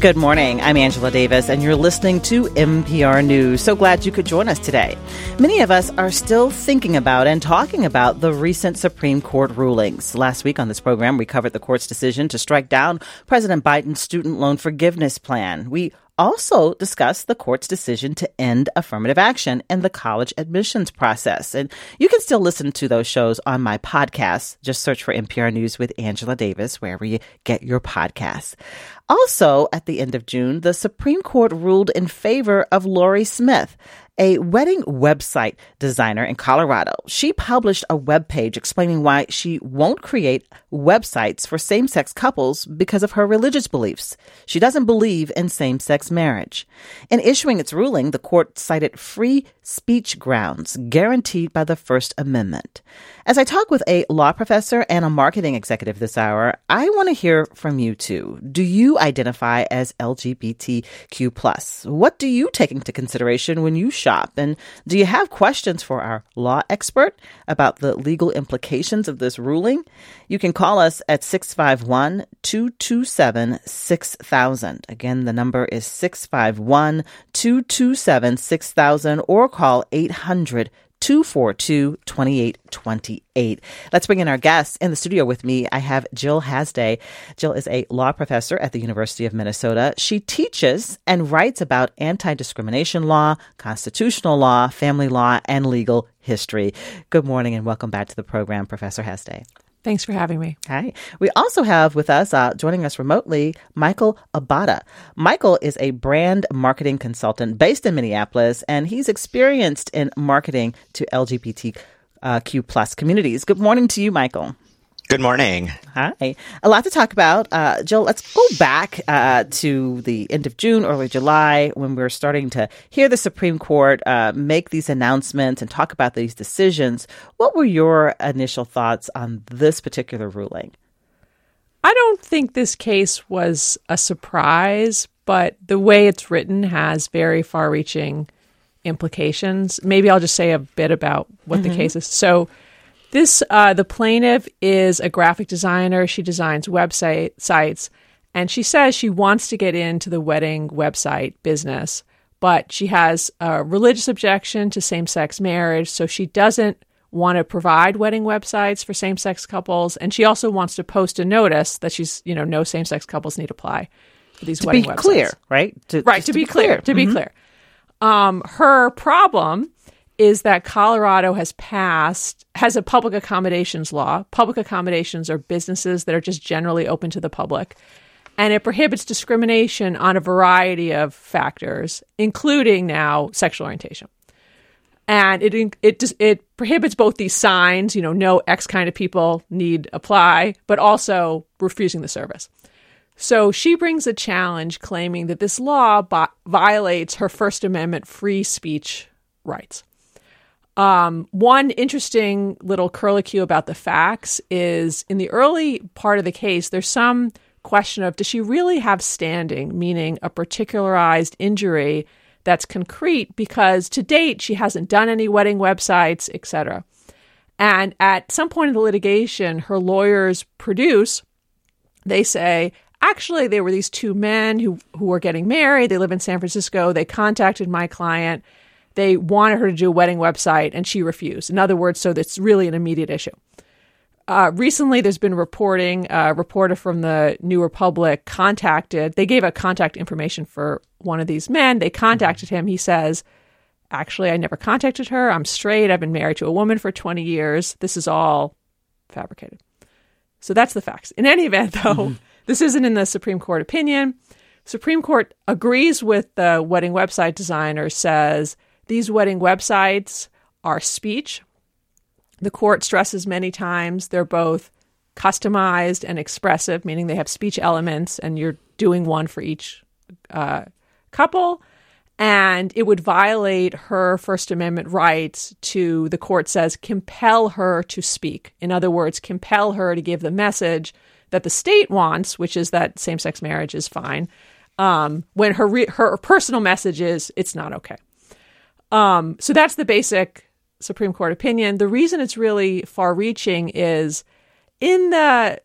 Good morning. I'm Angela Davis, and you're listening to MPR News. So glad you could join us today. Many of us are still thinking about and talking about the recent Supreme Court rulings. Last week on this program, we covered the court's decision to strike down President Biden's student loan forgiveness plan. We also discuss the court's decision to end affirmative action in the college admissions process. And you can still listen to those shows on my podcast. Just search for MPR News with Angela Davis wherever you get your podcasts. Also, at the end of June, the Supreme Court ruled in favor of Lorie Smith, a wedding website designer in Colorado. She published a web page explaining why she won't create websites for same sex couples because of her religious beliefs. She doesn't believe in same sex marriage. In issuing its ruling, the court cited free speech grounds guaranteed by the First Amendment. As I talk with a law professor and a marketing executive this hour, I want to hear from you too. Do you identify as LGBTQ+? What do you take into consideration when you shop? And do you have questions for our law expert about the legal implications of this ruling? You can call us at 651 227 6000. Again, the number is 651 227 6000 or call 800 242 2828. Let's bring in our guests. In the studio with me, I have Jill Hasday. Jill is a law professor at the University of Minnesota. She teaches and writes about anti discrimination law, constitutional law, family law, and legal history. Good morning and welcome back to the program, Professor Hasday. Thanks for having me. Hi. We also have with us, uh, joining us remotely, Michael Abata. Michael is a brand marketing consultant based in Minneapolis, and he's experienced in marketing to LGBTQ plus communities. Good morning to you, Michael. Good morning. Hi. A lot to talk about. Uh, Jill, let's go back uh, to the end of June, early July, when we are starting to hear the Supreme Court uh, make these announcements and talk about these decisions. What were your initial thoughts on this particular ruling? I don't think this case was a surprise, but the way it's written has very far reaching implications. Maybe I'll just say a bit about what mm-hmm. the case is. So, this uh, the plaintiff is a graphic designer. She designs website sites, and she says she wants to get into the wedding website business, but she has a religious objection to same-sex marriage, so she doesn't want to provide wedding websites for same-sex couples, and she also wants to post a notice that she's you know no same-sex couples need apply for these to wedding be websites. clear, right? To, be clear. right to, to, be, clear. clear. To mm-hmm. be clear. Um, her problem is that Colorado has passed has a public accommodations law. Public accommodations are businesses that are just generally open to the public. And it prohibits discrimination on a variety of factors, including now sexual orientation. And it it it prohibits both these signs, you know, no X kind of people need apply, but also refusing the service. So she brings a challenge claiming that this law bi- violates her First Amendment free speech rights. Um, one interesting little curlicue about the facts is in the early part of the case, there's some question of does she really have standing, meaning a particularized injury that's concrete, because to date she hasn't done any wedding websites, etc. And at some point in the litigation, her lawyers produce, they say, actually, there were these two men who, who were getting married. They live in San Francisco. They contacted my client they wanted her to do a wedding website and she refused. In other words, so that's really an immediate issue. Uh, recently, there's been reporting. A reporter from the New Republic contacted. They gave a contact information for one of these men. They contacted him. He says, "Actually, I never contacted her. I'm straight. I've been married to a woman for 20 years. This is all fabricated." So that's the facts. In any event, though, mm-hmm. this isn't in the Supreme Court opinion. Supreme Court agrees with the wedding website designer. Says these wedding websites are speech. The court stresses many times they're both customized and expressive, meaning they have speech elements, and you're doing one for each uh, couple. And it would violate her First Amendment rights to, the court says, compel her to speak. In other words, compel her to give the message that the state wants, which is that same sex marriage is fine, um, when her, re- her personal message is it's not okay. Um, so that's the basic Supreme Court opinion. The reason it's really far reaching is in the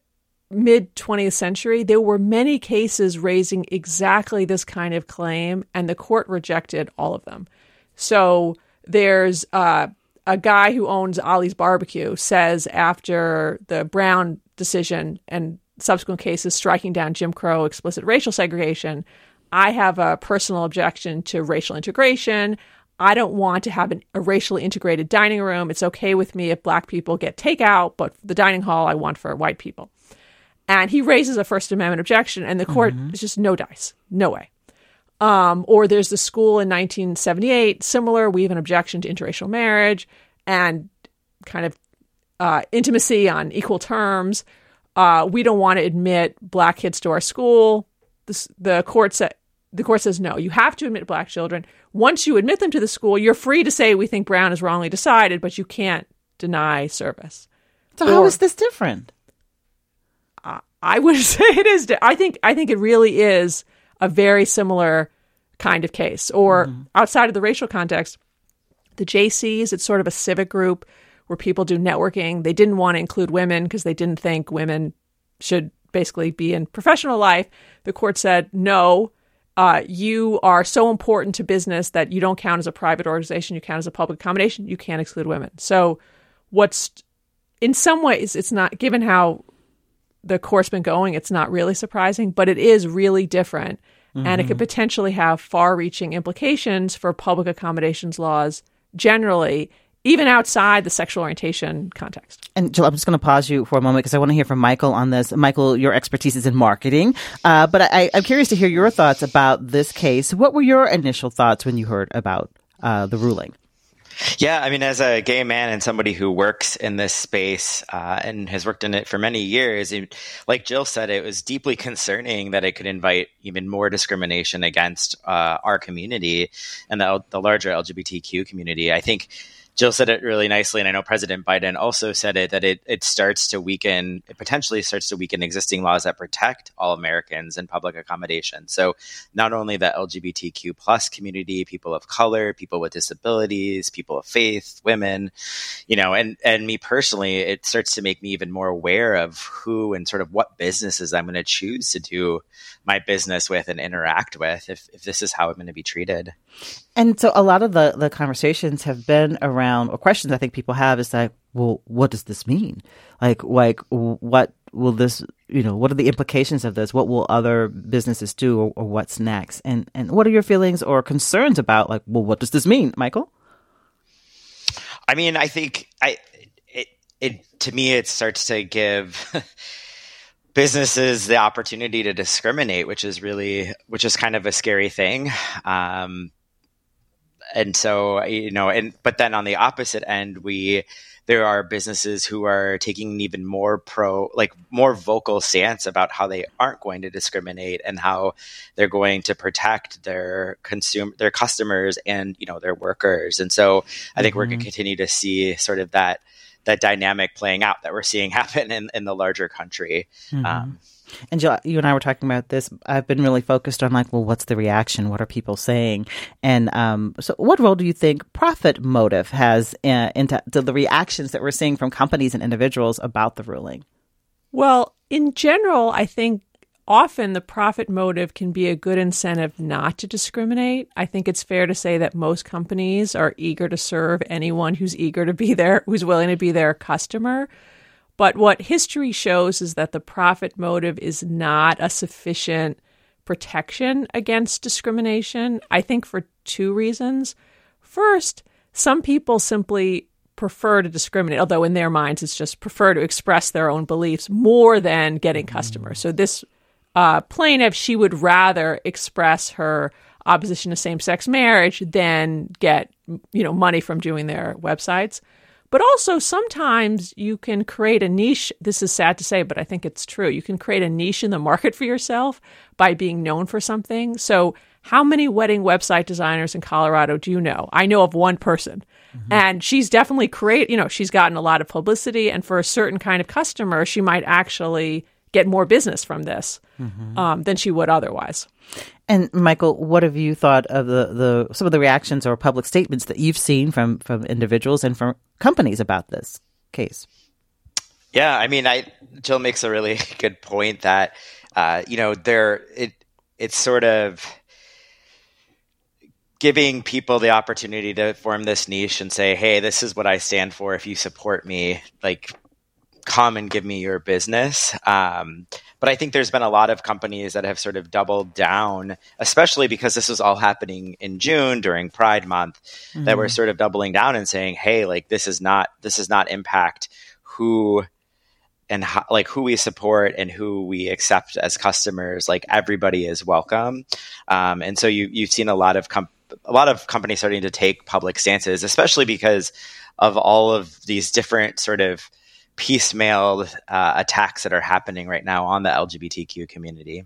mid 20th century, there were many cases raising exactly this kind of claim, and the court rejected all of them. So there's uh, a guy who owns Ollie's Barbecue says after the Brown decision and subsequent cases striking down Jim Crow explicit racial segregation, I have a personal objection to racial integration. I don't want to have an, a racially integrated dining room. It's okay with me if black people get takeout, but the dining hall I want for white people. And he raises a First Amendment objection, and the court mm-hmm. is just no dice, no way. Um, or there's the school in 1978, similar. We have an objection to interracial marriage and kind of uh, intimacy on equal terms. Uh, we don't want to admit black kids to our school. The, the court said the court says no. You have to admit black children. Once you admit them to the school, you're free to say we think Brown is wrongly decided, but you can't deny service. So or, how is this different? I would say it is. I think I think it really is a very similar kind of case. Or mm-hmm. outside of the racial context, the Jaycees, It's sort of a civic group where people do networking. They didn't want to include women because they didn't think women should basically be in professional life. The court said no. Uh, you are so important to business that you don't count as a private organization. You count as a public accommodation. You can't exclude women. So, what's in some ways, it's not given how the course been going, it's not really surprising, but it is really different. Mm-hmm. And it could mm-hmm. potentially have far reaching implications for public accommodations laws generally, even outside the sexual orientation context. And Jill, I'm just going to pause you for a moment because I want to hear from Michael on this. Michael, your expertise is in marketing, uh, but I, am curious to hear your thoughts about this case. What were your initial thoughts when you heard about uh, the ruling? Yeah, I mean, as a gay man and somebody who works in this space uh, and has worked in it for many years, it, like Jill said, it was deeply concerning that it could invite even more discrimination against uh, our community and the, the larger LGBTQ community. I think Jill said it really nicely, and I know President Biden also said it that it it starts to weaken, it potentially starts to weaken existing laws that protect all Americans in public accommodation. So not only the LGBTQ plus community, people of color, people with disabilities, people of faith, women, you know, and and me personally, it starts to make me even more aware of who and sort of what businesses I'm going to choose to do my business with and interact with if, if this is how I'm going to be treated. And so a lot of the, the conversations have been around, or questions I think people have is like, well, what does this mean? Like, like, what will this, you know, what are the implications of this? What will other businesses do or, or what's next? And, and what are your feelings or concerns about like, well, what does this mean, Michael? I mean, I think I, it, it, to me, it starts to give, businesses the opportunity to discriminate, which is really, which is kind of a scary thing. Um, and so, you know, and, but then on the opposite end, we, there are businesses who are taking an even more pro, like more vocal stance about how they aren't going to discriminate and how they're going to protect their consumer, their customers and, you know, their workers. And so I think mm-hmm. we're going to continue to see sort of that, that dynamic playing out that we're seeing happen in, in the larger country. Mm-hmm. Um, and Jill, you and I were talking about this. I've been really focused on like, well, what's the reaction? What are people saying? And um, so, what role do you think profit motive has uh, into the reactions that we're seeing from companies and individuals about the ruling? Well, in general, I think often the profit motive can be a good incentive not to discriminate. I think it's fair to say that most companies are eager to serve anyone who's eager to be there, who's willing to be their customer. But what history shows is that the profit motive is not a sufficient protection against discrimination. I think for two reasons. First, some people simply prefer to discriminate, although in their minds it's just prefer to express their own beliefs more than getting customers. So this uh, plaintiff, she would rather express her opposition to same-sex marriage than get you know money from doing their websites. But also sometimes you can create a niche. This is sad to say, but I think it's true. You can create a niche in the market for yourself by being known for something. So how many wedding website designers in Colorado do you know? I know of one person. Mm-hmm. And she's definitely create, you know, she's gotten a lot of publicity and for a certain kind of customer, she might actually get more business from this mm-hmm. um, than she would otherwise. And Michael, what have you thought of the, the some of the reactions or public statements that you've seen from from individuals and from companies about this case? Yeah, I mean, I Jill makes a really good point that uh, you know there it it's sort of giving people the opportunity to form this niche and say, "Hey, this is what I stand for. If you support me, like come and give me your business. Um, but I think there's been a lot of companies that have sort of doubled down, especially because this was all happening in June during Pride Month, mm-hmm. that were sort of doubling down and saying, "Hey, like this is not this is not impact who." and how, like who we support and who we accept as customers like everybody is welcome um, and so you you've seen a lot of com- a lot of companies starting to take public stances especially because of all of these different sort of piecemeal uh, attacks that are happening right now on the LGBTQ community.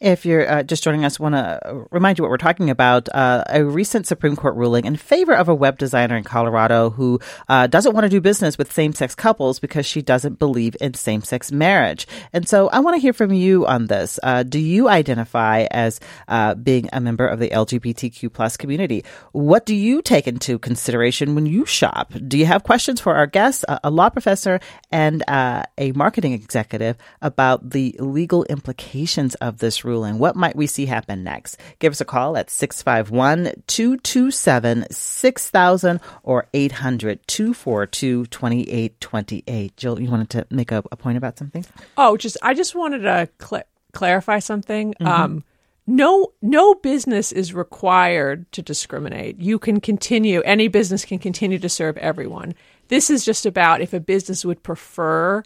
If you're uh, just joining us, want to remind you what we're talking about. Uh, a recent Supreme Court ruling in favor of a web designer in Colorado who uh, doesn't want to do business with same sex couples because she doesn't believe in same sex marriage. And so I want to hear from you on this. Uh, do you identify as uh, being a member of the LGBTQ plus community? What do you take into consideration when you shop? Do you have questions for our guests, a law professor and uh, a marketing executive, about the legal implications of of this ruling. What might we see happen next? Give us a call at 651 227 6000 or 800 242 2828. Jill, you wanted to make a, a, point about something? Oh, just I just wanted to cl- clarify something. Mm-hmm. Um, no no business is required to discriminate. You can continue any business can continue to serve everyone. This is just about if a business would prefer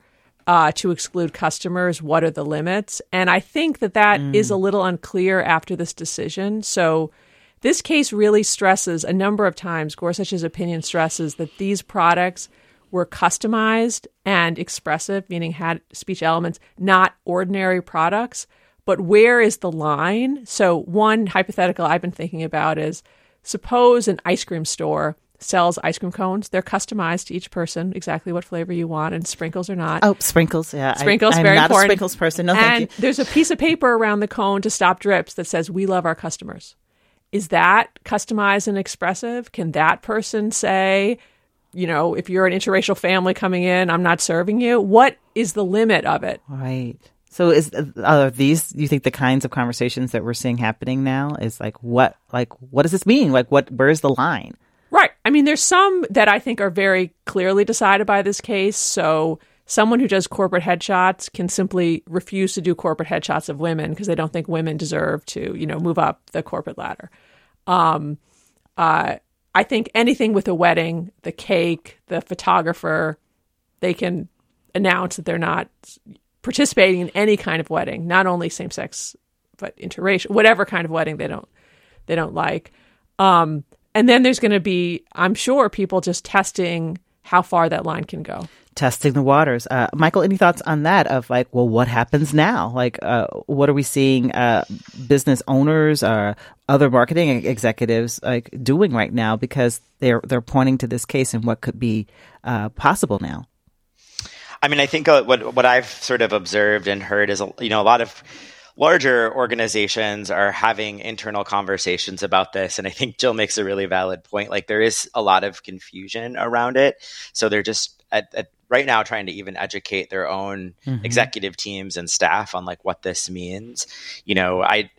uh, to exclude customers? What are the limits? And I think that that mm. is a little unclear after this decision. So this case really stresses a number of times, Gorsuch's opinion stresses that these products were customized and expressive, meaning had speech elements, not ordinary products. But where is the line? So, one hypothetical I've been thinking about is suppose an ice cream store sells ice cream cones. They're customized to each person, exactly what flavor you want, and sprinkles or not. Oh, sprinkles, yeah. Sprinkles, I, I'm very not important. a sprinkles person. No, and thank you. And there's a piece of paper around the cone to stop drips that says, "We love our customers." Is that customized and expressive? Can that person say, you know, if you're an interracial family coming in, I'm not serving you? What is the limit of it? Right. So is are these you think the kinds of conversations that we're seeing happening now is like what like what does this mean? Like what where's the line? Right. I mean, there's some that I think are very clearly decided by this case. So someone who does corporate headshots can simply refuse to do corporate headshots of women because they don't think women deserve to, you know, move up the corporate ladder. Um, uh, I think anything with a wedding, the cake, the photographer, they can announce that they're not participating in any kind of wedding, not only same sex, but interracial, whatever kind of wedding they don't they don't like. Um, and then there's going to be, I'm sure, people just testing how far that line can go. Testing the waters. Uh, Michael, any thoughts on that? Of like, well, what happens now? Like, uh, what are we seeing uh, business owners or other marketing executives like doing right now because they're they're pointing to this case and what could be uh, possible now? I mean, I think uh, what what I've sort of observed and heard is you know a lot of larger organizations are having internal conversations about this. And I think Jill makes a really valid point. Like there is a lot of confusion around it. So they're just at, at right now trying to even educate their own mm-hmm. executive teams and staff on like what this means. You know, I,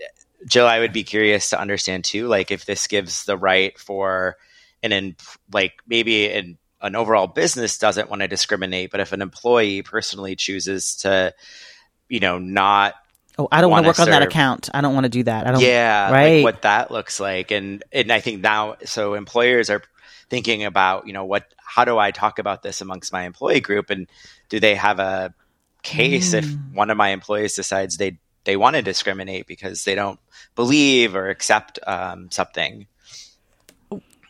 Jill, I would be curious to understand too, like if this gives the right for an, in, like maybe an, an overall business doesn't want to discriminate, but if an employee personally chooses to, you know, not Oh, I don't want to work serve. on that account. I don't want to do that. I don't. Yeah, right. Like what that looks like, and and I think now, so employers are thinking about, you know, what, how do I talk about this amongst my employee group, and do they have a case mm. if one of my employees decides they they want to discriminate because they don't believe or accept um, something?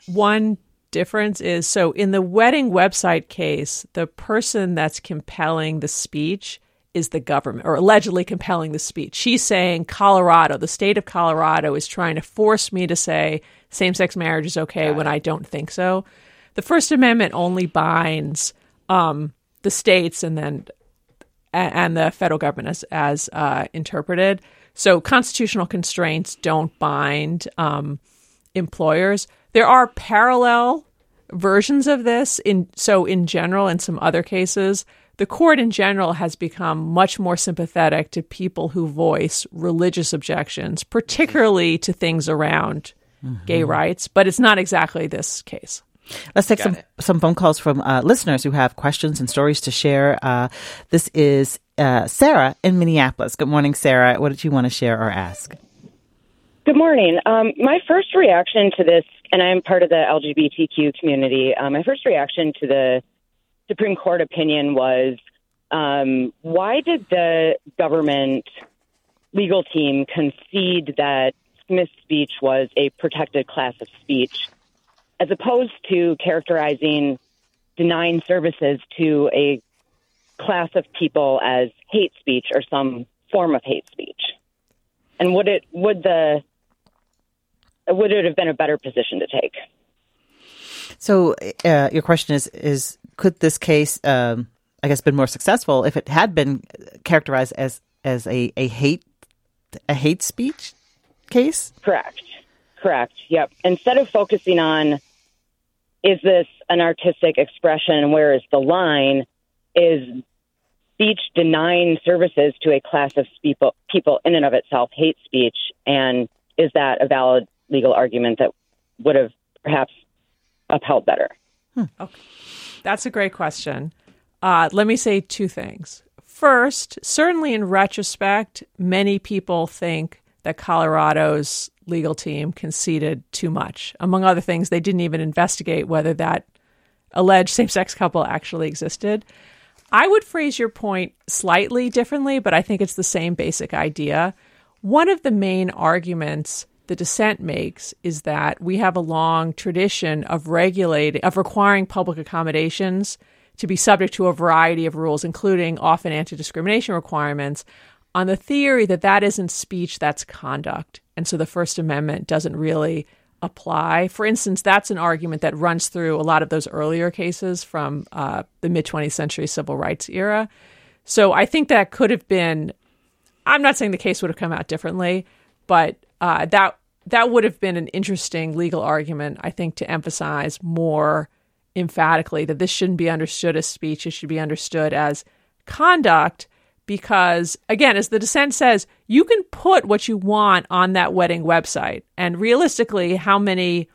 One difference is so in the wedding website case, the person that's compelling the speech is the government, or allegedly compelling the speech. She's saying Colorado, the state of Colorado, is trying to force me to say same sex marriage is okay when I don't think so. The First Amendment only binds um, the states and then and the federal government as, as uh, interpreted. So constitutional constraints don't bind um, employers. There are parallel versions of this. In so in general, in some other cases, the court in general has become much more sympathetic to people who voice religious objections, particularly to things around mm-hmm. gay rights. But it's not exactly this case. Let's take some, some phone calls from uh, listeners who have questions and stories to share. Uh, this is uh, Sarah in Minneapolis. Good morning, Sarah. What did you want to share or ask? Good morning. Um, my first reaction to this, and I'm part of the LGBTQ community, uh, my first reaction to the Supreme Court opinion was um, why did the government legal team concede that Smith's speech was a protected class of speech, as opposed to characterizing denying services to a class of people as hate speech or some form of hate speech? And would it would the would it have been a better position to take? So, uh, your question is: is could this case, um, I guess, been more successful if it had been characterized as as a, a hate a hate speech case? Correct. Correct. Yep. Instead of focusing on is this an artistic expression, where is the line? Is speech denying services to a class of people, people in and of itself hate speech, and is that a valid legal argument that would have perhaps upheld better? Hmm. Okay. That's a great question. Uh, let me say two things. First, certainly in retrospect, many people think that Colorado's legal team conceded too much. Among other things, they didn't even investigate whether that alleged same sex couple actually existed. I would phrase your point slightly differently, but I think it's the same basic idea. One of the main arguments the dissent makes is that we have a long tradition of regulating, of requiring public accommodations to be subject to a variety of rules, including often anti discrimination requirements, on the theory that that isn't speech, that's conduct. And so the First Amendment doesn't really apply. For instance, that's an argument that runs through a lot of those earlier cases from uh, the mid 20th century civil rights era. So I think that could have been, I'm not saying the case would have come out differently, but uh, that that would have been an interesting legal argument, I think, to emphasize more emphatically that this shouldn't be understood as speech; it should be understood as conduct. Because again, as the dissent says, you can put what you want on that wedding website, and realistically, how many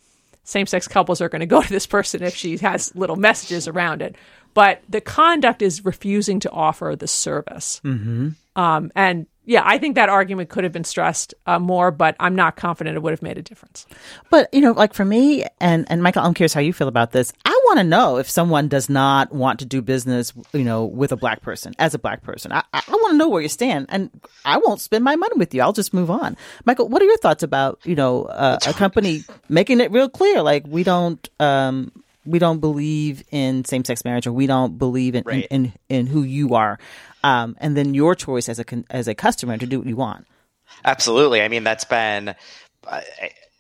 same-sex couples are going to go to this person if she has little messages around it? But the conduct is refusing to offer the service. Mm-hmm. Um, and yeah, I think that argument could have been stressed uh, more, but I'm not confident it would have made a difference. But you know, like for me and and Michael, I'm curious how you feel about this. I want to know if someone does not want to do business, you know, with a black person as a black person. I, I want to know where you stand, and I won't spend my money with you. I'll just move on. Michael, what are your thoughts about you know uh, a company making it real clear, like we don't um, we don't believe in same sex marriage or we don't believe in, right. in, in, in, who you are. Um, and then your choice as a, as a customer to do what you want. Absolutely. I mean, that's been,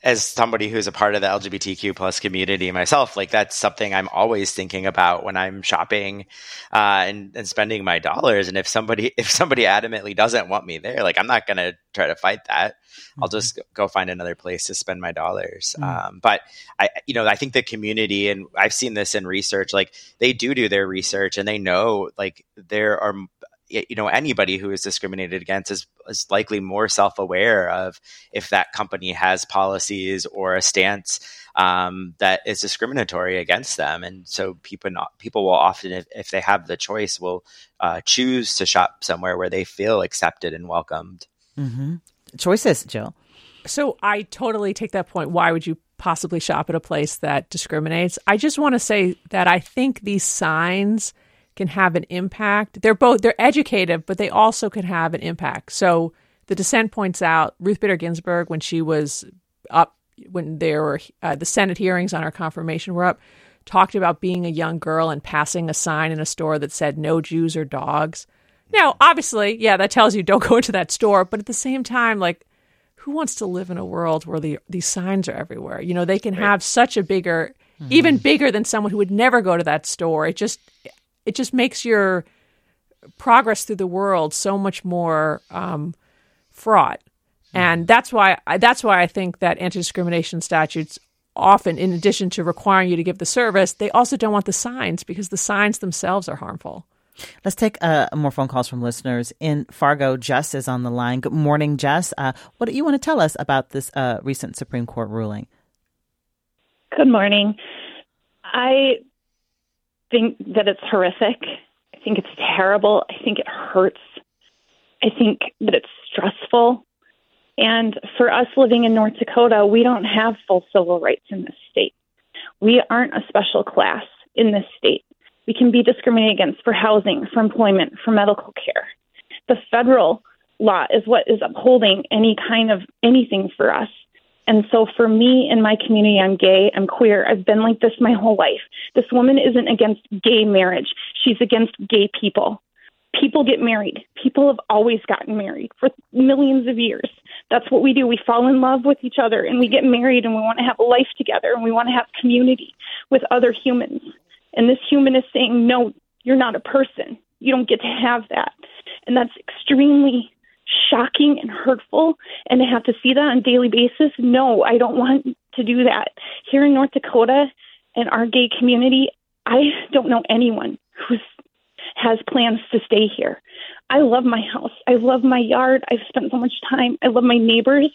as somebody who's a part of the LGBTQ plus community myself, like that's something I'm always thinking about when I'm shopping uh, and, and spending my dollars. And if somebody if somebody adamantly doesn't want me there, like I'm not going to try to fight that. Mm-hmm. I'll just go find another place to spend my dollars. Mm-hmm. Um, but I, you know, I think the community, and I've seen this in research, like they do do their research and they know like there are you know anybody who is discriminated against is, is likely more self-aware of if that company has policies or a stance um, that is discriminatory against them. And so people not people will often if, if they have the choice will uh, choose to shop somewhere where they feel accepted and welcomed. Mm-hmm. choices jill. So i totally take that point. Why would you possibly shop at a place that discriminates? I just want to say that i think these signs can have an impact. They're both they're educative, but they also can have an impact. So the dissent points out Ruth Bader Ginsburg when she was up when there were uh, the Senate hearings on her confirmation were up, talked about being a young girl and passing a sign in a store that said "No Jews or dogs." Now, obviously, yeah, that tells you don't go into that store, but at the same time, like who wants to live in a world where the, these signs are everywhere? You know, they can right. have such a bigger, mm-hmm. even bigger than someone who would never go to that store. It just, it just makes your progress through the world so much more um, fraught. And that's why I, that's why I think that anti discrimination statutes often, in addition to requiring you to give the service, they also don't want the signs because the signs themselves are harmful. Let's take uh, more phone calls from listeners. In Fargo, Jess is on the line. Good morning, Jess. Uh, what do you want to tell us about this uh, recent Supreme Court ruling? Good morning. I think that it's horrific. I think it's terrible. I think it hurts. I think that it's stressful. And for us living in North Dakota, we don't have full civil rights in this state. We aren't a special class in this state. We can be discriminated against for housing, for employment, for medical care. The federal law is what is upholding any kind of anything for us. And so for me in my community, I'm gay, I'm queer, I've been like this my whole life. This woman isn't against gay marriage, she's against gay people. People get married. People have always gotten married for millions of years. That's what we do. We fall in love with each other and we get married and we want to have a life together and we want to have community with other humans. And this human is saying, no, you're not a person. You don't get to have that. And that's extremely shocking and hurtful. And to have to see that on a daily basis, no, I don't want to do that. Here in North Dakota and our gay community, I don't know anyone who has plans to stay here. I love my house. I love my yard. I've spent so much time. I love my neighbors.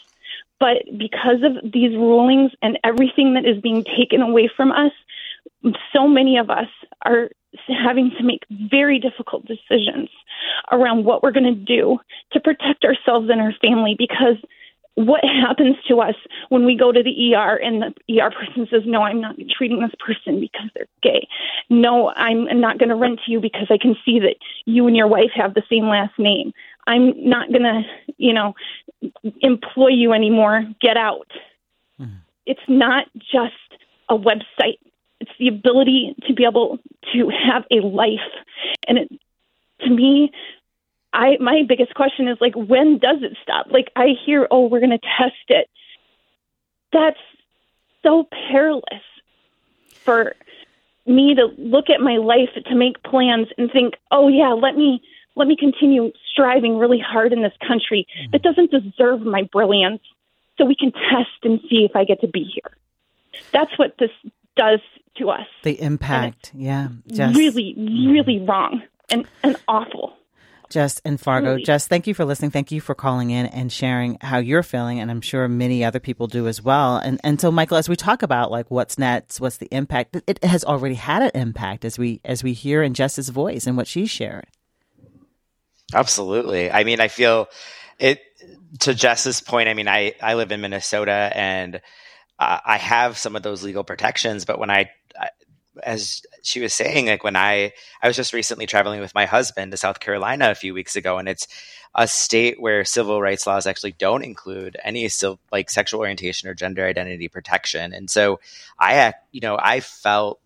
But because of these rulings and everything that is being taken away from us, so many of us are having to make very difficult decisions around what we're going to do to protect ourselves and our family because what happens to us when we go to the ER and the ER person says, No, I'm not treating this person because they're gay. No, I'm not going to rent to you because I can see that you and your wife have the same last name. I'm not going to, you know, employ you anymore. Get out. Mm-hmm. It's not just a website it's the ability to be able to have a life. And it, to me, I my biggest question is like, when does it stop? Like I hear, oh, we're going to test it. That's so perilous for me to look at my life to make plans and think, oh yeah, let me let me continue striving really hard in this country mm-hmm. that doesn't deserve my brilliance, so we can test and see if I get to be here. That's what this does to us. The impact, yeah. Just, really, really mm. wrong and, and awful. Jess and Fargo. Really? Jess, thank you for listening. Thank you for calling in and sharing how you're feeling, and I'm sure many other people do as well. And and so, Michael, as we talk about like what's next, what's the impact? It has already had an impact as we as we hear in Jess's voice and what she shared. Absolutely. I mean, I feel it. To Jess's point, I mean, I I live in Minnesota and I have some of those legal protections, but when I, I, as she was saying, like when I, I was just recently traveling with my husband to South Carolina a few weeks ago, and it's a state where civil rights laws actually don't include any like sexual orientation or gender identity protection. And so I, you know, I felt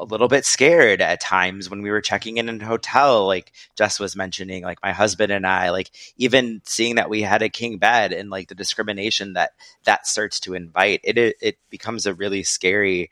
a little bit scared at times when we were checking in in a hotel like jess was mentioning like my husband and i like even seeing that we had a king bed and like the discrimination that that starts to invite it it, it becomes a really scary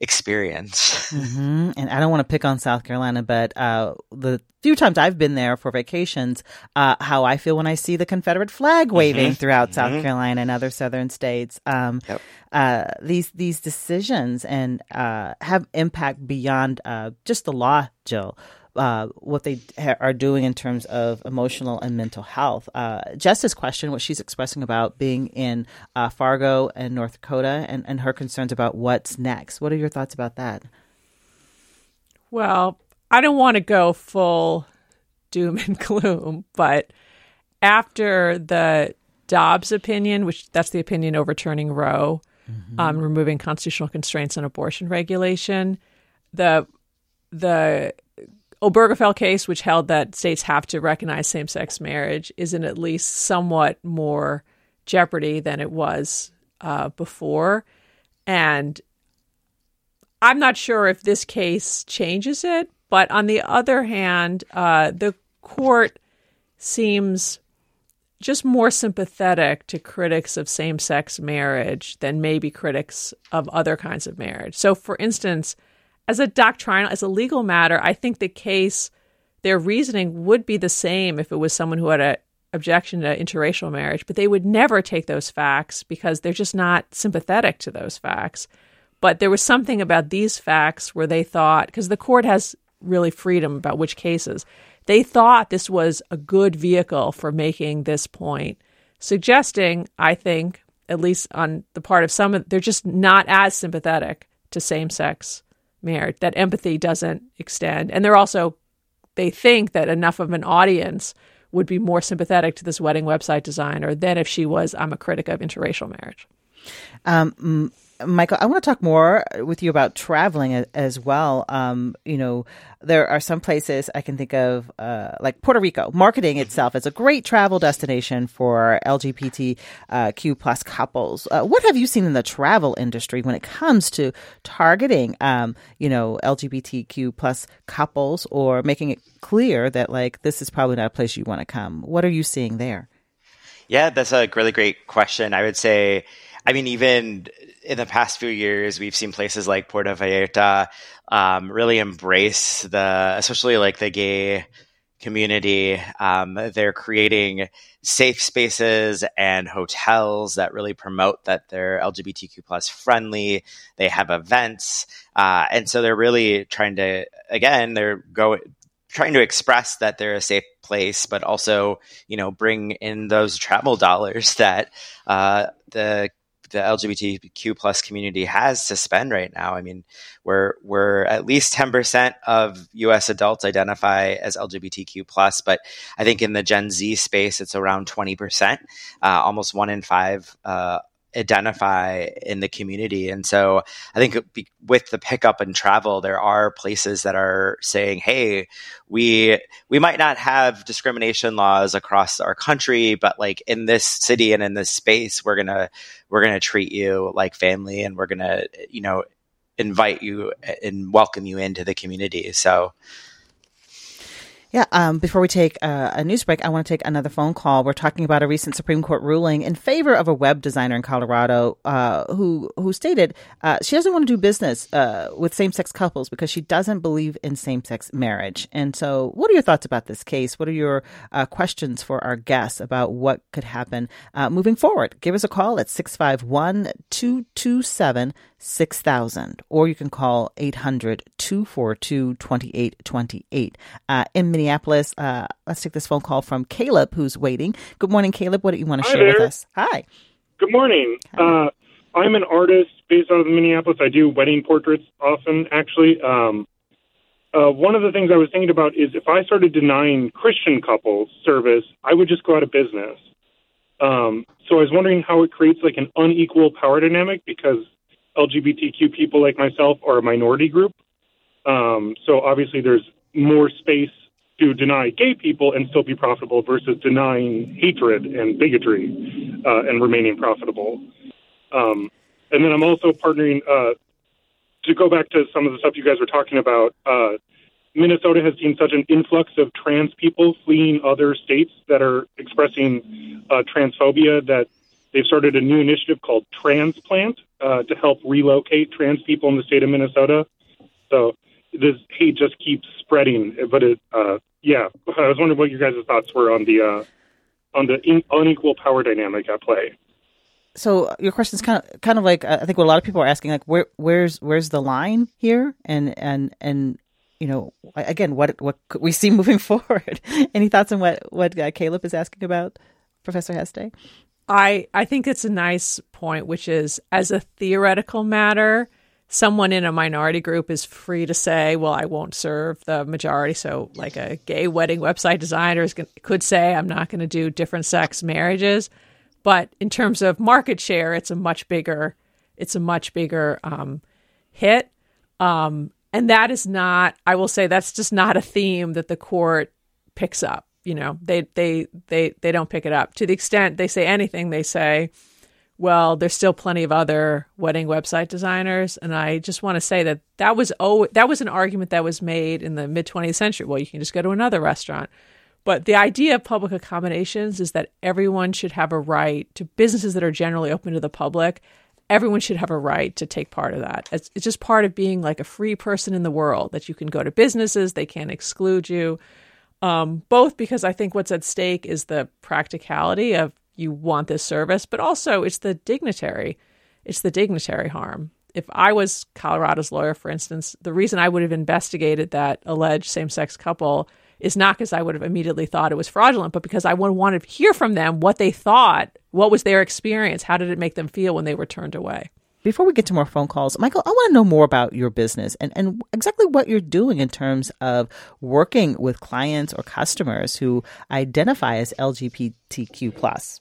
experience. Mm-hmm. And I don't want to pick on South Carolina, but uh, the few times I've been there for vacations, uh, how I feel when I see the Confederate flag mm-hmm. waving mm-hmm. throughout mm-hmm. South Carolina and other southern states. Um, yep. uh, these these decisions and uh, have impact beyond uh, just the law, Jill uh, what they ha- are doing in terms of emotional and mental health. Uh, Jess's question, what she's expressing about being in uh, Fargo and North Dakota, and, and her concerns about what's next. What are your thoughts about that? Well, I don't want to go full doom and gloom, but after the Dobbs opinion, which that's the opinion overturning Roe, mm-hmm. um, removing constitutional constraints on abortion regulation, the the Obergefell case, which held that states have to recognize same sex marriage, is in at least somewhat more jeopardy than it was uh, before. And I'm not sure if this case changes it, but on the other hand, uh, the court seems just more sympathetic to critics of same sex marriage than maybe critics of other kinds of marriage. So, for instance, as a doctrinal, as a legal matter, I think the case, their reasoning would be the same if it was someone who had an objection to interracial marriage, but they would never take those facts because they're just not sympathetic to those facts. But there was something about these facts where they thought, because the court has really freedom about which cases, they thought this was a good vehicle for making this point, suggesting, I think, at least on the part of some, they're just not as sympathetic to same sex marriage. That empathy doesn't extend. And they're also, they think that enough of an audience would be more sympathetic to this wedding website designer than if she was, I'm a critic of interracial marriage. Um, Michael, I want to talk more with you about traveling as well. Um, you know, there are some places I can think of, uh, like Puerto Rico, marketing itself as a great travel destination for LGBTQ plus couples. Uh, what have you seen in the travel industry when it comes to targeting, um, you know, LGBTQ plus couples or making it clear that like this is probably not a place you want to come? What are you seeing there? Yeah, that's a really great question. I would say, I mean, even in the past few years, we've seen places like Puerto Vallarta um, really embrace the, especially like the gay community. Um, they're creating safe spaces and hotels that really promote that they're LGBTQ plus friendly. They have events, uh, and so they're really trying to again they're going trying to express that they're a safe place, but also you know bring in those travel dollars that uh, the the LGBTQ plus community has to spend right now. I mean, we're we're at least ten percent of U.S. adults identify as LGBTQ plus, but I think in the Gen Z space, it's around twenty percent. Uh, almost one in five uh, identify in the community. And so I think with the pickup and travel, there are places that are saying, "Hey, we we might not have discrimination laws across our country, but like in this city and in this space, we're gonna we're gonna treat you like family, and we're gonna you know invite you and welcome you into the community." So yeah, um, before we take uh, a news break, I want to take another phone call. We're talking about a recent Supreme Court ruling in favor of a web designer in Colorado uh, who who stated uh, she doesn't want to do business uh, with same sex couples because she doesn't believe in same sex marriage. And so, what are your thoughts about this case? What are your uh, questions for our guests about what could happen uh, moving forward? Give us a call at 651 227 6000, or you can call 800 242 2828. Uh, in Minneapolis, uh, let's take this phone call from Caleb, who's waiting. Good morning, Caleb. What do you want to Hi share there. with us? Hi. Good morning. Uh, I'm an artist based out of Minneapolis. I do wedding portraits often, actually. Um, uh, one of the things I was thinking about is if I started denying Christian couples service, I would just go out of business. Um, so I was wondering how it creates like an unequal power dynamic because LGBTQ people like myself are a minority group. Um, so obviously there's more space to deny gay people and still be profitable versus denying hatred and bigotry uh, and remaining profitable. Um, and then I'm also partnering uh, to go back to some of the stuff you guys were talking about. Uh, Minnesota has seen such an influx of trans people fleeing other states that are expressing uh, transphobia that they've started a new initiative called Transplant uh, to help relocate trans people in the state of Minnesota. So this hate just keeps spreading. But it, uh, yeah, I was wondering what your guys' thoughts were on the uh, on the in- unequal power dynamic at play. So your question is kind of kind of like uh, I think what a lot of people are asking, like where where's where's the line here, and and and you know again what what could we see moving forward? Any thoughts on what what uh, Caleb is asking about, Professor Hasday? I I think it's a nice point, which is as a theoretical matter, someone in a minority group is free to say, "Well, I won't serve the majority." So, like a gay wedding website designer is, could say, "I'm not going to do different sex marriages." But in terms of market share, it's a much bigger it's a much bigger um, hit, um, and that is not. I will say that's just not a theme that the court picks up you know they they they they don't pick it up to the extent they say anything they say well there's still plenty of other wedding website designers. And i just want to say that that was oh that was an argument that was made in the mid 20th century. Well you can just go to another restaurant. But the idea of public accommodations is that everyone should have a right to businesses that are generally open to the public everyone should have a right to take part of that. It's, it's just part of being like a free person in the world that you can go to businesses they can't exclude you. Um, both because I think what's at stake is the practicality of you want this service, but also it's the dignitary, it's the dignitary harm. If I was Colorado's lawyer, for instance, the reason I would have investigated that alleged same-sex couple is not because I would have immediately thought it was fraudulent, but because I would want to hear from them what they thought, what was their experience, how did it make them feel when they were turned away. Before we get to more phone calls, Michael, I want to know more about your business and, and exactly what you're doing in terms of working with clients or customers who identify as LGBTQ plus.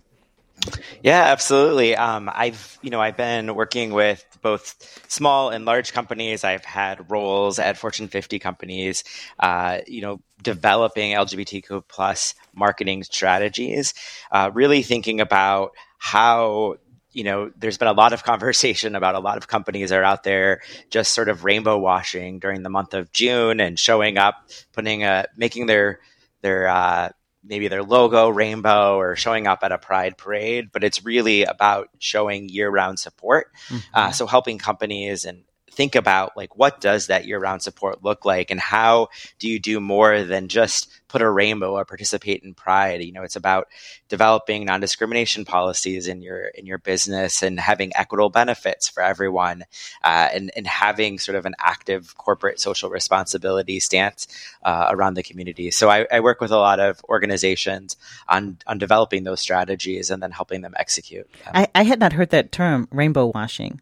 Yeah, absolutely. Um, I've you know I've been working with both small and large companies. I've had roles at Fortune 50 companies. Uh, you know, developing LGBTQ plus marketing strategies. Uh, really thinking about how you know, there's been a lot of conversation about a lot of companies are out there just sort of rainbow washing during the month of June and showing up, putting a, making their, their, uh, maybe their logo rainbow or showing up at a pride parade, but it's really about showing year round support. Mm-hmm. Uh, so helping companies and think about like what does that year-round support look like? And how do you do more than just put a rainbow or participate in pride? You know it's about developing non-discrimination policies in your in your business and having equitable benefits for everyone uh, and and having sort of an active corporate social responsibility stance uh, around the community. So I, I work with a lot of organizations on on developing those strategies and then helping them execute I, I had not heard that term rainbow washing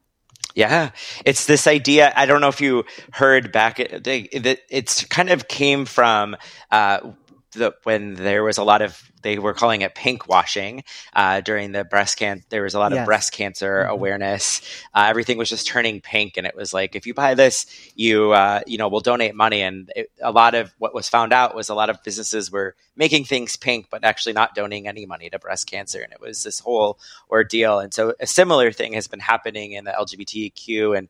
yeah, it's this idea. I don't know if you heard back. That it's kind of came from uh, the, when there was a lot of they were calling it pink washing uh, during the breast can. There was a lot of breast cancer mm-hmm. awareness. Uh, everything was just turning pink, and it was like if you buy this, you uh, you know will donate money. And it, a lot of what was found out was a lot of businesses were making things pink, but actually not donating any money to breast cancer, and it was this whole ordeal. And so a similar thing has been happening in the LGBTQ and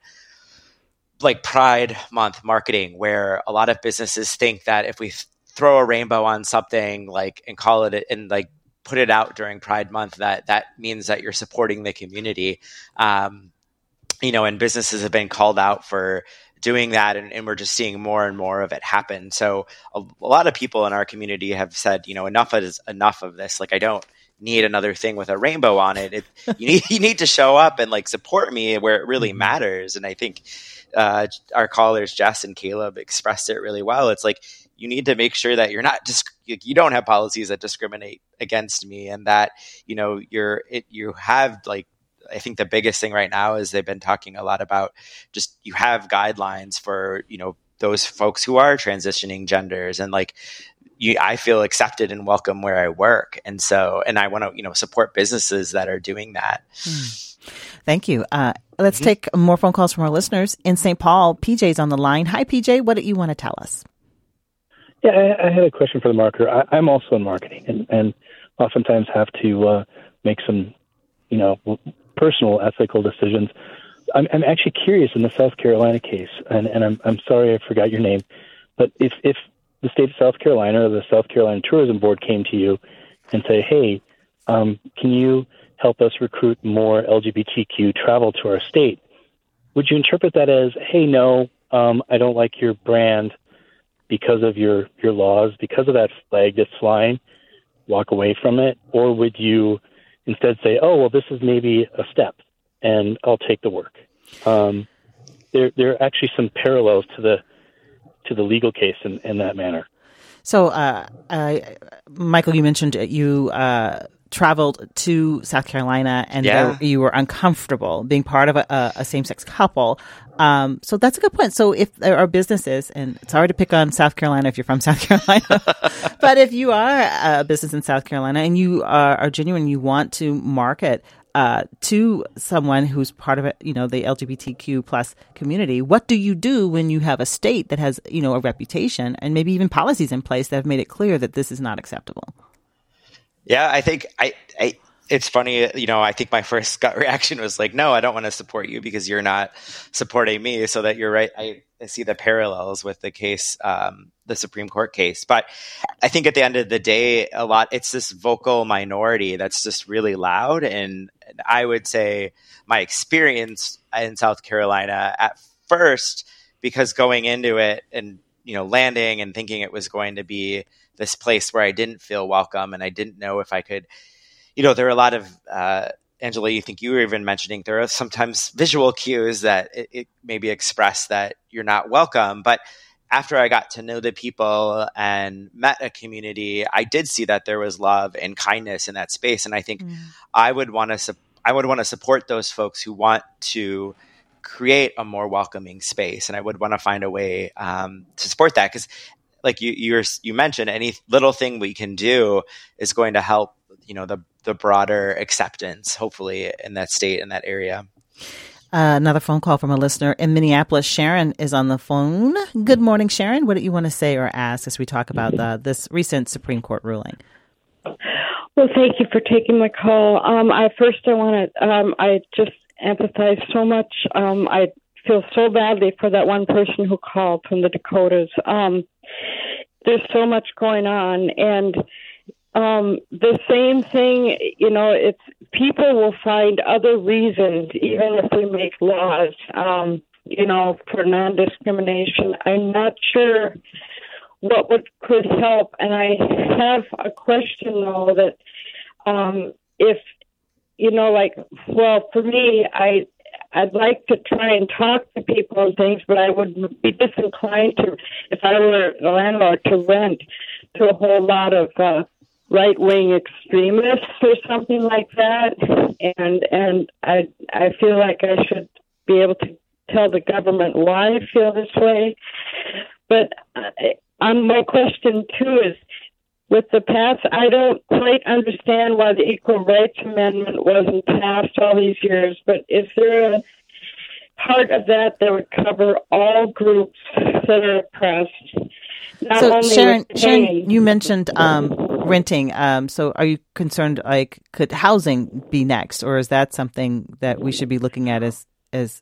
like Pride Month marketing, where a lot of businesses think that if we throw a rainbow on something like and call it and like put it out during Pride Month, that that means that you're supporting the community. Um, you know, and businesses have been called out for doing that, and, and, we're just seeing more and more of it happen. So a, a lot of people in our community have said, you know, enough is enough of this. Like, I don't need another thing with a rainbow on it. it you need you need to show up and like support me where it really mm-hmm. matters. And I think uh, our callers Jess and Caleb expressed it really well. It's like you need to make sure that you're not just you don't have policies that discriminate against me and that you know you're it, you have like I think the biggest thing right now is they've been talking a lot about just you have guidelines for you know those folks who are transitioning genders and like you, I feel accepted and welcome where I work and so and I want to you know support businesses that are doing that. Hmm. Thank you. Uh, let's mm-hmm. take more phone calls from our listeners in St. Paul. PJ's on the line. Hi, PJ. What do you want to tell us? Yeah, I, I had a question for the marketer. I, I'm also in marketing, and, and oftentimes have to uh, make some, you know, personal ethical decisions. I'm, I'm actually curious in the South Carolina case, and, and I'm, I'm sorry I forgot your name, but if if the state of South Carolina or the South Carolina Tourism Board came to you and say, "Hey, um, can you help us recruit more LGBTQ travel to our state?" Would you interpret that as, "Hey, no, um, I don't like your brand because of your your laws, because of that flag that's flying, walk away from it, or would you instead say, "Oh, well, this is maybe a step, and I'll take the work"? Um, there there are actually some parallels to the to the legal case in, in that manner. So, uh, uh, Michael, you mentioned you uh, traveled to South Carolina and yeah. there, you were uncomfortable being part of a, a same sex couple. Um, so that's a good point. So if there are businesses, and it's hard to pick on South Carolina if you're from South Carolina, but if you are a business in South Carolina and you are, are genuine, you want to market uh, to someone who's part of it, you know, the LGBTQ plus community, what do you do when you have a state that has, you know, a reputation and maybe even policies in place that have made it clear that this is not acceptable? Yeah, I think I, I it's funny, you know, I think my first gut reaction was like, no, I don't want to support you because you're not supporting me. So that you're right. I, I see the parallels with the case, um, the Supreme Court case. But I think at the end of the day, a lot, it's this vocal minority that's just really loud. And I would say my experience in South Carolina at first, because going into it and you know, landing and thinking it was going to be this place where I didn't feel welcome and I didn't know if I could, you know, there are a lot of, uh, Angela, you think you were even mentioning there are sometimes visual cues that it, it maybe express that you're not welcome. But after I got to know the people and met a community, I did see that there was love and kindness in that space. And I think mm. I would want to, su- I would want to support those folks who want to create a more welcoming space. And I would want to find a way um, to support that because, like you you you mentioned, any little thing we can do is going to help. You know the the broader acceptance, hopefully, in that state in that area. Uh, another phone call from a listener in Minneapolis. Sharon is on the phone. Good morning, Sharon. What do you want to say or ask as we talk about the, this recent Supreme Court ruling? Well, thank you for taking my call. Um, I first I want to um, I just empathize so much. Um, I feel so badly for that one person who called from the Dakotas. Um, there's so much going on, and um, the same thing, you know, it's people will find other reasons, even if we make laws, um, you know, for non discrimination. I'm not sure what would could help. And I have a question though that um, if you know, like, well, for me, I I'd like to try and talk to people and things, but I would be disinclined to, if I were a landlord, to rent to a whole lot of uh, right wing extremists or something like that. And and I I feel like I should be able to tell the government why I feel this way. But uh, um, my question too is with the pass, I don't quite understand why the Equal Rights Amendment wasn't passed all these years, but is there a part of that that would cover all groups that are oppressed? Not so Sharon, Sharon, you mentioned um, renting. Um, so are you concerned? Like, could housing be next, or is that something that we should be looking at as as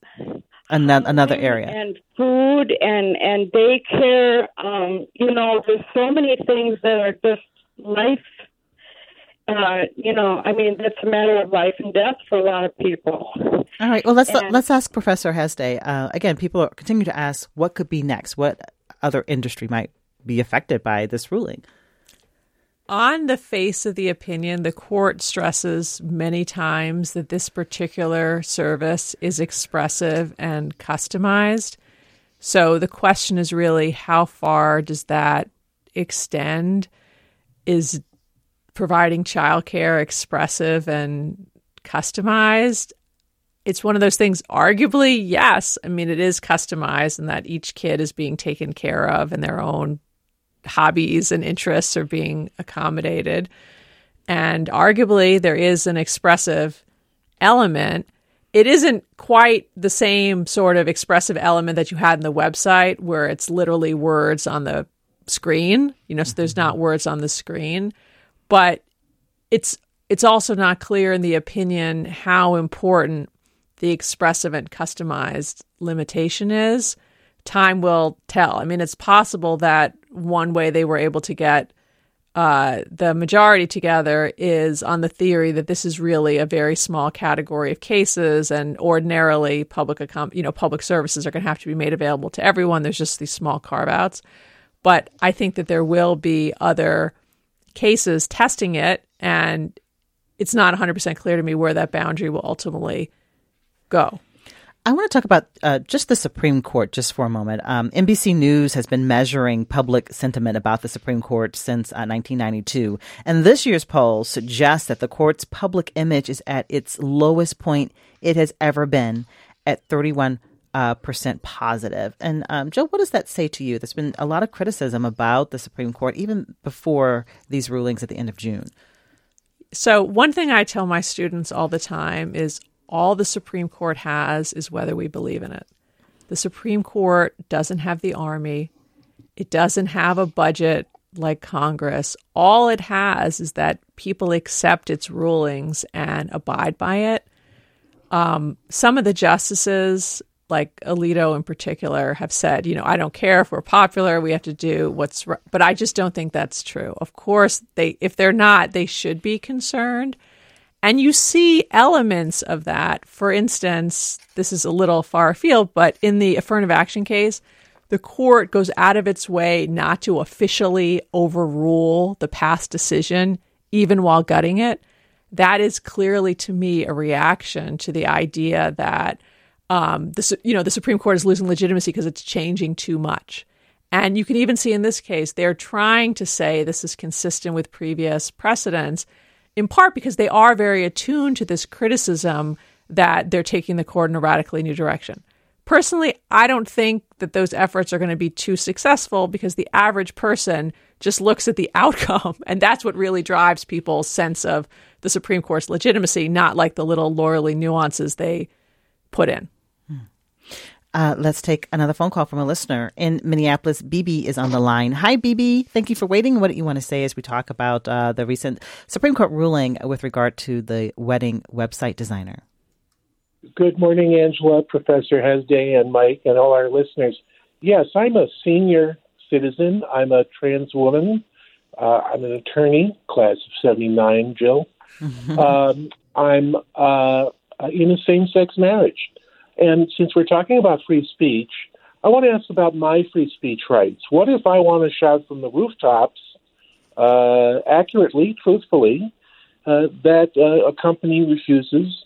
another another area? And food and and daycare. Um, you know, there's so many things that are just life. Uh, you know, I mean, that's a matter of life and death for a lot of people. All right. Well, let's and, let's ask Professor Hasday. Uh, again, people are continue to ask what could be next. What other industry might be affected by this ruling? On the face of the opinion, the court stresses many times that this particular service is expressive and customized. So the question is really how far does that extend? Is providing childcare expressive and customized? It's one of those things, arguably, yes. I mean, it is customized and that each kid is being taken care of in their own hobbies and interests are being accommodated. And arguably, there is an expressive element. It isn't quite the same sort of expressive element that you had in the website where it's literally words on the screen. You know, so there's not mm-hmm. words on the screen, but it's it's also not clear in the opinion how important the expressive and customized limitation is. Time will tell. I mean, it's possible that one way they were able to get uh, the majority together is on the theory that this is really a very small category of cases, and ordinarily public accom- you know public services are going to have to be made available to everyone. There's just these small carve outs, but I think that there will be other cases testing it, and it's not 100 percent clear to me where that boundary will ultimately go. I want to talk about uh, just the Supreme Court just for a moment. Um, NBC News has been measuring public sentiment about the Supreme Court since uh, 1992, and this year's poll suggests that the court's public image is at its lowest point it has ever been, at 31 uh, percent positive. And um, Joe, what does that say to you? There's been a lot of criticism about the Supreme Court even before these rulings at the end of June. So, one thing I tell my students all the time is all the Supreme Court has is whether we believe in it. The Supreme Court doesn't have the army, it doesn't have a budget like Congress. All it has is that people accept its rulings and abide by it. Um, some of the justices, like Alito in particular, have said, you know, I don't care if we're popular, we have to do what's right. But I just don't think that's true. Of course, they if they're not, they should be concerned. And you see elements of that. For instance, this is a little far afield, but in the affirmative action case, the court goes out of its way not to officially overrule the past decision, even while gutting it, that is clearly to me a reaction to the idea that um, the you know the Supreme Court is losing legitimacy because it's changing too much. And you can even see in this case they're trying to say this is consistent with previous precedents, in part because they are very attuned to this criticism that they're taking the court in a radically new direction. Personally, I don't think that those efforts are going to be too successful because the average person just looks at the outcome. And that's what really drives people's sense of the Supreme Court's legitimacy, not like the little lawyerly nuances they put in. Hmm. Uh, let's take another phone call from a listener in Minneapolis. BB is on the line. Hi, BB. Thank you for waiting. What do you want to say as we talk about uh, the recent Supreme Court ruling with regard to the wedding website designer? Good morning, Angela, Professor Hasday, and Mike, and all our listeners. Yes, I'm a senior citizen. I'm a trans woman. Uh, I'm an attorney, class of 79, Jill. um, I'm uh, in a same sex marriage. And since we're talking about free speech, I want to ask about my free speech rights. What if I want to shout from the rooftops, uh, accurately, truthfully, uh, that uh, a company refuses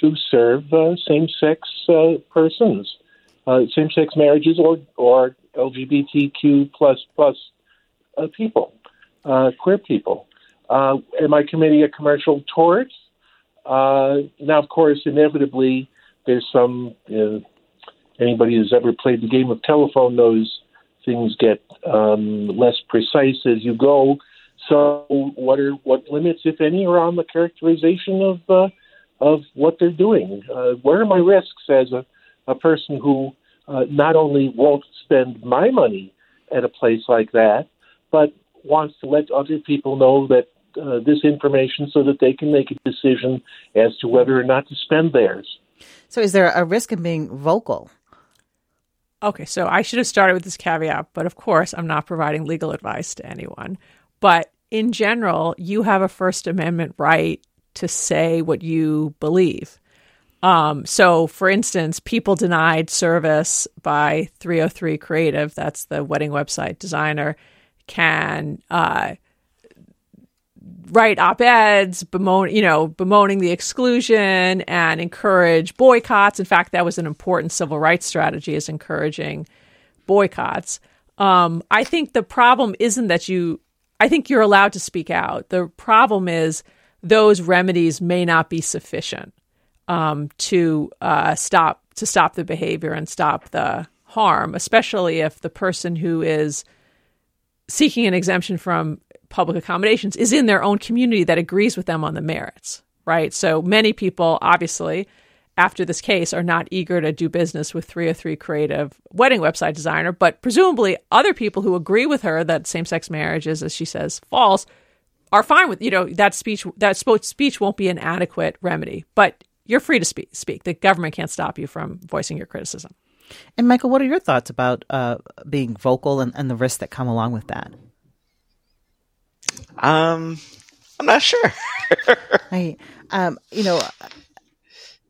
to serve uh, same-sex uh, persons, uh, same-sex marriages, or or LGBTQ plus plus people, queer people? am I committing a commercial tort? now, of course, inevitably there's some anybody who's ever played the game of telephone knows things get um, less precise as you go. So, what are what limits, if any, are on the characterization of uh, of what they're doing? Uh, where are my risks as a, a person who uh, not only won't spend my money at a place like that, but wants to let other people know that uh, this information so that they can make a decision as to whether or not to spend theirs. So, is there a risk in being vocal? Okay, so I should have started with this caveat, but of course, I'm not providing legal advice to anyone. But in general, you have a First Amendment right to say what you believe. Um, so, for instance, people denied service by 303 Creative, that's the wedding website designer, can uh, write op-eds, bemoan, you know, bemoaning the exclusion and encourage boycotts. In fact, that was an important civil rights strategy is encouraging boycotts. Um, I think the problem isn't that you. I think you're allowed to speak out. The problem is those remedies may not be sufficient um, to uh, stop to stop the behavior and stop the harm, especially if the person who is seeking an exemption from public accommodations is in their own community that agrees with them on the merits, right? So many people, obviously, after this case, are not eager to do business with 303 Creative wedding website designer, but presumably other people who agree with her that same sex marriage is, as she says, false, are fine with you know that speech. That speech won't be an adequate remedy, but you're free to speak. Speak. The government can't stop you from voicing your criticism. And Michael, what are your thoughts about uh, being vocal and, and the risks that come along with that? Um, I'm not sure. I, um, you know,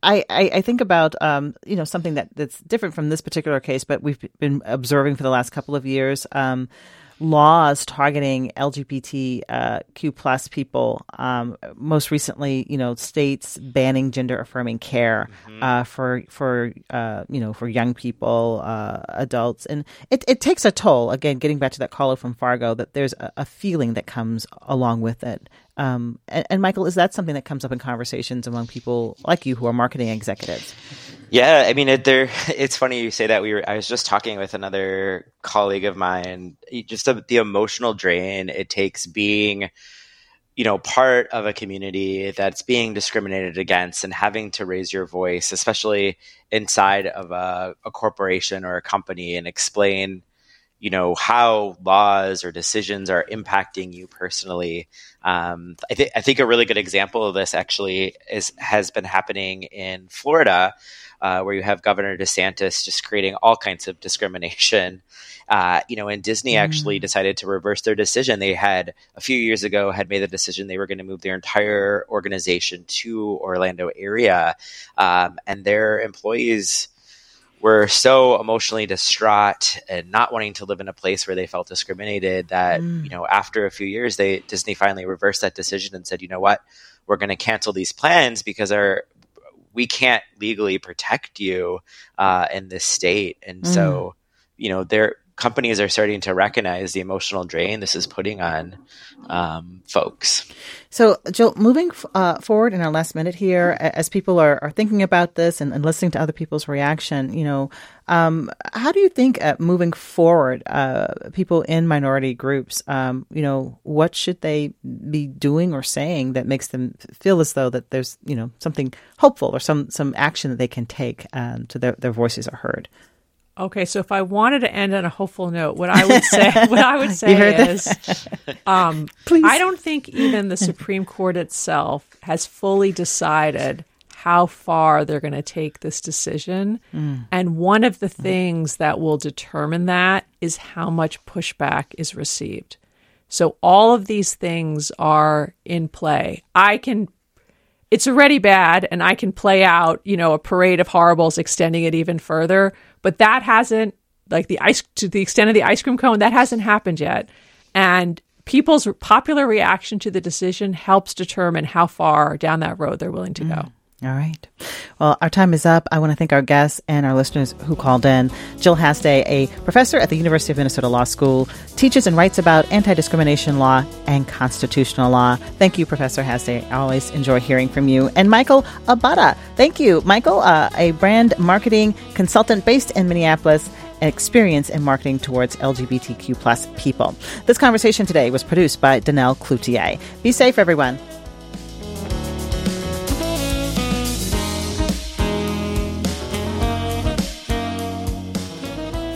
I, I, I think about um, you know something that, that's different from this particular case, but we've been observing for the last couple of years. Um, laws targeting LGBTQ uh, plus people. Um, most recently, you know, states banning gender affirming care mm-hmm. uh, for for uh, you know for young people, uh, adults, and it, it takes a toll. Again, getting back to that caller from Fargo, that there's a, a feeling that comes along with it. Um, and, and Michael, is that something that comes up in conversations among people like you who are marketing executives? Yeah, I mean, it, there. It's funny you say that. We were. I was just talking with another colleague of mine. Just the, the emotional drain it takes being, you know, part of a community that's being discriminated against and having to raise your voice, especially inside of a, a corporation or a company, and explain, you know, how laws or decisions are impacting you personally. Um, I, I think a really good example of this actually is has been happening in Florida uh, where you have Governor DeSantis just creating all kinds of discrimination. Uh, you know, and Disney mm. actually decided to reverse their decision. They had a few years ago had made the decision they were going to move their entire organization to Orlando area, um, and their employees were so emotionally distraught and not wanting to live in a place where they felt discriminated that Mm. you know after a few years they Disney finally reversed that decision and said you know what we're going to cancel these plans because our we can't legally protect you uh, in this state. And so you know their companies are starting to recognize the emotional drain this is putting on um, folks So, Jill, moving uh, forward in our last minute here, as people are, are thinking about this and, and listening to other people's reaction, you know, um, how do you think uh, moving forward, uh, people in minority groups, um, you know, what should they be doing or saying that makes them feel as though that there's, you know, something hopeful or some some action that they can take um, so their their voices are heard? Okay, so if I wanted to end on a hopeful note, what I would say, what I would say You heard that? is, um, Please. I don't think even the Supreme Court itself has fully decided how far they're going to take this decision. And one of the things that will determine that is how much pushback is received. So all of these things are in play. I can it's already bad and I can play out, you know, a parade of horribles extending it even further, but that hasn't like the ice to the extent of the ice cream cone that hasn't happened yet. And people's popular reaction to the decision helps determine how far down that road they're willing to go. All right. Well, our time is up. I want to thank our guests and our listeners who called in. Jill Hasday, a professor at the University of Minnesota Law School, teaches and writes about anti discrimination law and constitutional law. Thank you, Professor Hasday. I always enjoy hearing from you. And Michael Abata. Thank you, Michael, uh, a brand marketing consultant based in Minneapolis experience in marketing towards LGBTQ plus people. This conversation today was produced by Danelle Cloutier. Be safe, everyone.